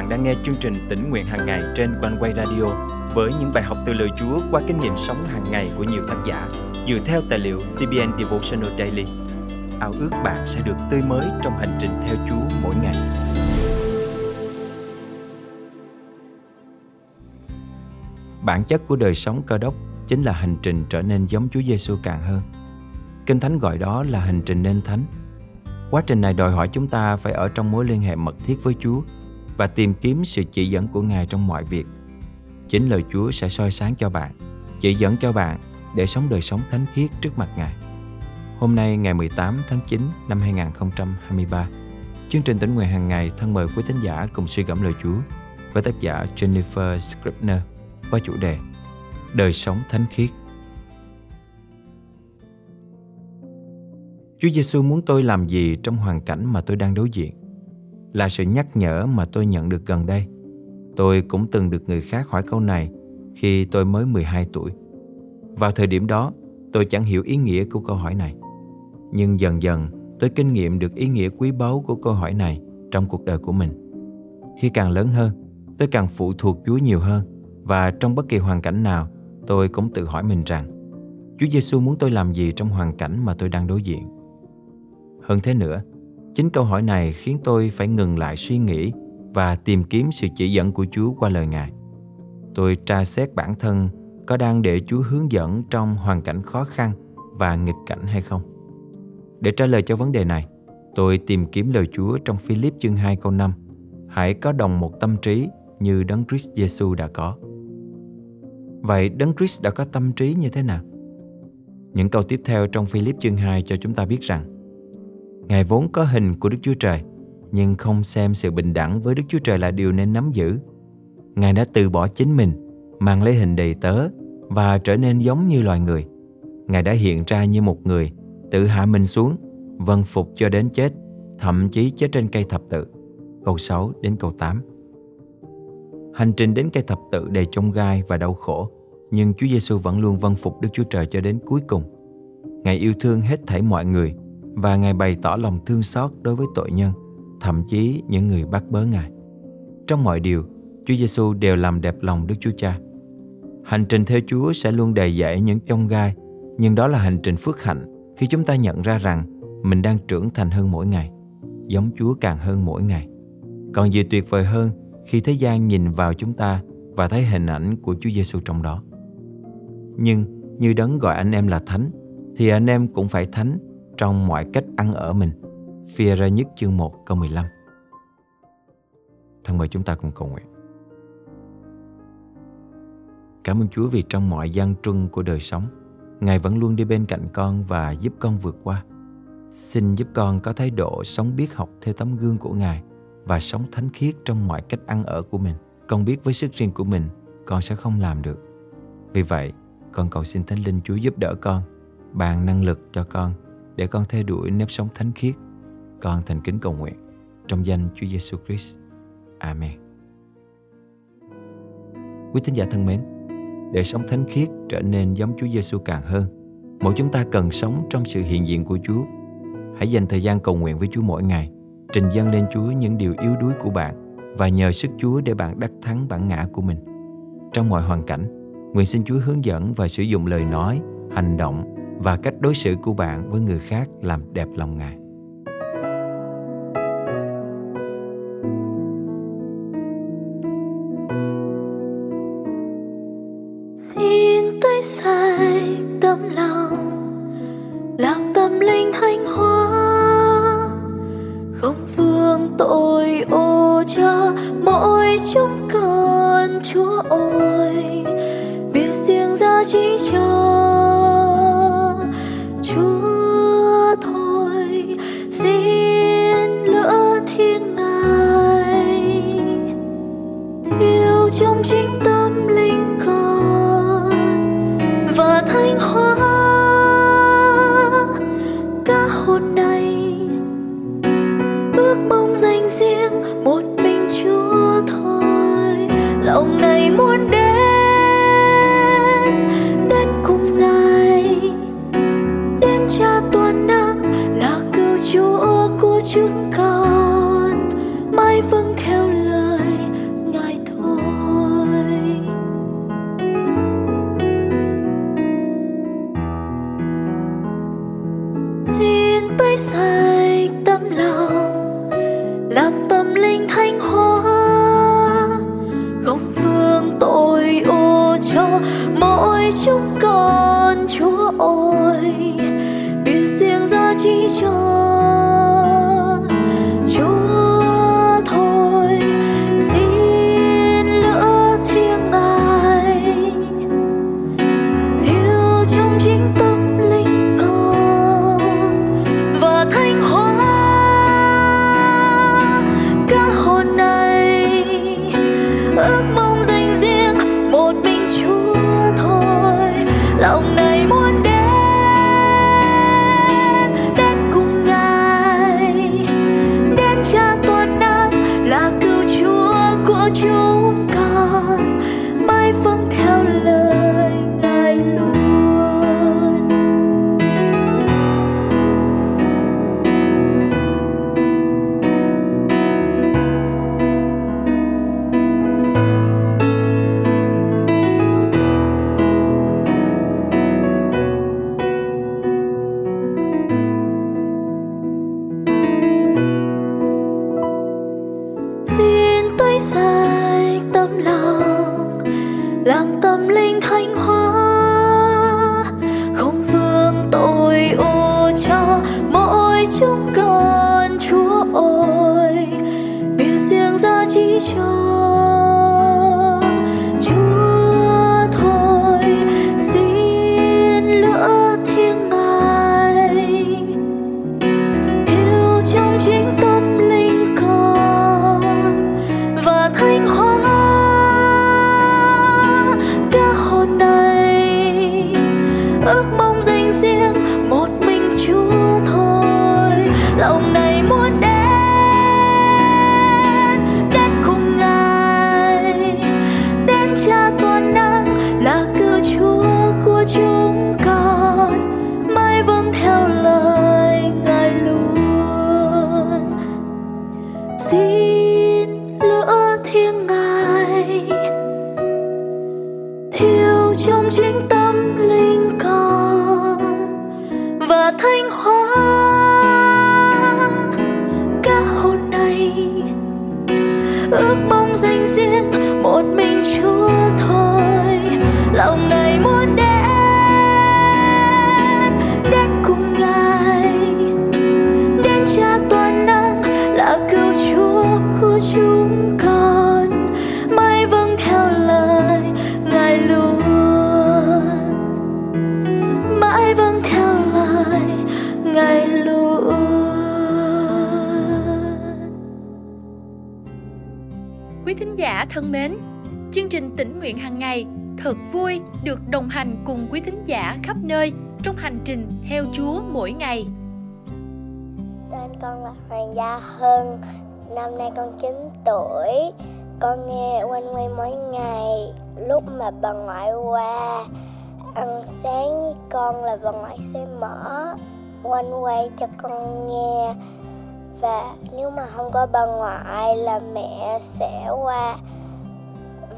bạn đang nghe chương trình tỉnh nguyện hàng ngày trên quanh quay radio với những bài học từ lời Chúa qua kinh nghiệm sống hàng ngày của nhiều tác giả dựa theo tài liệu CBN Devotional Daily. Ao ước bạn sẽ được tươi mới trong hành trình theo Chúa mỗi ngày. Bản chất của đời sống cơ đốc chính là hành trình trở nên giống Chúa Giêsu càng hơn. Kinh Thánh gọi đó là hành trình nên thánh. Quá trình này đòi hỏi chúng ta phải ở trong mối liên hệ mật thiết với Chúa và tìm kiếm sự chỉ dẫn của Ngài trong mọi việc. Chính lời Chúa sẽ soi sáng cho bạn, chỉ dẫn cho bạn để sống đời sống thánh khiết trước mặt Ngài. Hôm nay ngày 18 tháng 9 năm 2023, chương trình tỉnh nguyện hàng ngày thân mời quý thính giả cùng suy gẫm lời Chúa với tác giả Jennifer Scribner qua chủ đề Đời sống thánh khiết. Chúa Giêsu muốn tôi làm gì trong hoàn cảnh mà tôi đang đối diện? Là sự nhắc nhở mà tôi nhận được gần đây. Tôi cũng từng được người khác hỏi câu này khi tôi mới 12 tuổi. Vào thời điểm đó, tôi chẳng hiểu ý nghĩa của câu hỏi này. Nhưng dần dần, tôi kinh nghiệm được ý nghĩa quý báu của câu hỏi này trong cuộc đời của mình. Khi càng lớn hơn, tôi càng phụ thuộc Chúa nhiều hơn và trong bất kỳ hoàn cảnh nào, tôi cũng tự hỏi mình rằng Chúa Giêsu muốn tôi làm gì trong hoàn cảnh mà tôi đang đối diện. Hơn thế nữa, chính câu hỏi này khiến tôi phải ngừng lại suy nghĩ và tìm kiếm sự chỉ dẫn của Chúa qua lời Ngài. Tôi tra xét bản thân có đang để Chúa hướng dẫn trong hoàn cảnh khó khăn và nghịch cảnh hay không. Để trả lời cho vấn đề này, tôi tìm kiếm lời Chúa trong Philip chương 2 câu 5. Hãy có đồng một tâm trí như Đấng Christ Jesus đã có. Vậy Đấng Christ đã có tâm trí như thế nào? Những câu tiếp theo trong Philip chương 2 cho chúng ta biết rằng Ngài vốn có hình của Đức Chúa Trời nhưng không xem sự bình đẳng với Đức Chúa Trời là điều nên nắm giữ. Ngài đã từ bỏ chính mình, mang lấy hình đầy tớ và trở nên giống như loài người. Ngài đã hiện ra như một người, tự hạ mình xuống, vâng phục cho đến chết, thậm chí chết trên cây thập tự. Câu 6 đến câu 8 Hành trình đến cây thập tự đầy chông gai và đau khổ, nhưng Chúa Giêsu vẫn luôn vâng phục Đức Chúa Trời cho đến cuối cùng. Ngài yêu thương hết thảy mọi người và Ngài bày tỏ lòng thương xót đối với tội nhân, thậm chí những người bắt bớ Ngài. Trong mọi điều, Chúa Giêsu đều làm đẹp lòng Đức Chúa Cha. Hành trình theo Chúa sẽ luôn đầy dẫy những chông gai, nhưng đó là hành trình phước hạnh khi chúng ta nhận ra rằng mình đang trưởng thành hơn mỗi ngày, giống Chúa càng hơn mỗi ngày. Còn gì tuyệt vời hơn khi thế gian nhìn vào chúng ta và thấy hình ảnh của Chúa Giêsu trong đó. Nhưng như đấng gọi anh em là thánh, thì anh em cũng phải thánh trong mọi cách ăn ở mình. phía ra nhất chương 1 câu 15 Thân mời chúng ta cùng cầu nguyện. Cảm ơn Chúa vì trong mọi gian truân của đời sống, Ngài vẫn luôn đi bên cạnh con và giúp con vượt qua. Xin giúp con có thái độ sống biết học theo tấm gương của Ngài và sống thánh khiết trong mọi cách ăn ở của mình. Con biết với sức riêng của mình, con sẽ không làm được. Vì vậy, con cầu xin Thánh Linh Chúa giúp đỡ con, ban năng lực cho con để con theo đuổi nếp sống thánh khiết. Con thành kính cầu nguyện trong danh Chúa Giêsu Christ. Amen. Quý tín giả thân mến, để sống thánh khiết trở nên giống Chúa Giêsu càng hơn, mỗi chúng ta cần sống trong sự hiện diện của Chúa. Hãy dành thời gian cầu nguyện với Chúa mỗi ngày, trình dâng lên Chúa những điều yếu đuối của bạn và nhờ sức Chúa để bạn đắc thắng bản ngã của mình. Trong mọi hoàn cảnh, nguyện xin Chúa hướng dẫn và sử dụng lời nói, hành động và cách đối xử của bạn với người khác làm đẹp lòng Ngài. Xin tay sai tâm lòng, làm tâm linh thanh hóa không vương tội ô cho mỗi chúng con chúa ơi biết riêng ra chỉ cho ước mong dành riêng một mình chúa thôi. Lòng này muốn đến đến cùng ngài, đến cha toàn năng, là cứu chúa của chúng con. mỗi chúng con chúa ơi biết riêng ra chi cho tấm lòng làm tâm linh thanh hóa. Không phương tội ô cho mỗi chúng con chúa ơi biết riêng ra chỉ cho ước mong dành riêng một mình chúa thôi. Lòng thân mến, chương trình tỉnh nguyện hàng ngày thật vui được đồng hành cùng quý thính giả khắp nơi trong hành trình theo Chúa mỗi ngày. Tên con là Hoàng Gia Hân, năm nay con 9 tuổi. Con nghe quanh quay mỗi ngày lúc mà bà ngoại qua ăn sáng với con là bà ngoại sẽ mở quanh quay cho con nghe và nếu mà không có bà ngoại là mẹ sẽ qua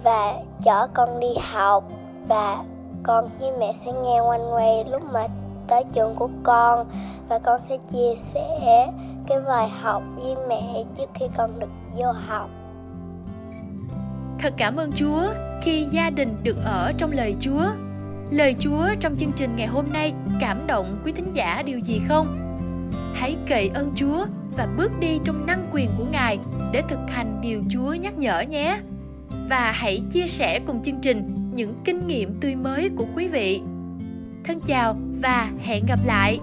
và chở con đi học. Và con với mẹ sẽ nghe quanh quay lúc mà tới trường của con. Và con sẽ chia sẻ cái bài học với mẹ trước khi con được vô học. Thật cảm ơn chúa khi gia đình được ở trong lời chúa. Lời chúa trong chương trình ngày hôm nay cảm động quý thính giả điều gì không? Hãy cậy ơn chúa và bước đi trong năng quyền của ngài để thực hành điều chúa nhắc nhở nhé và hãy chia sẻ cùng chương trình những kinh nghiệm tươi mới của quý vị. Thân chào và hẹn gặp lại.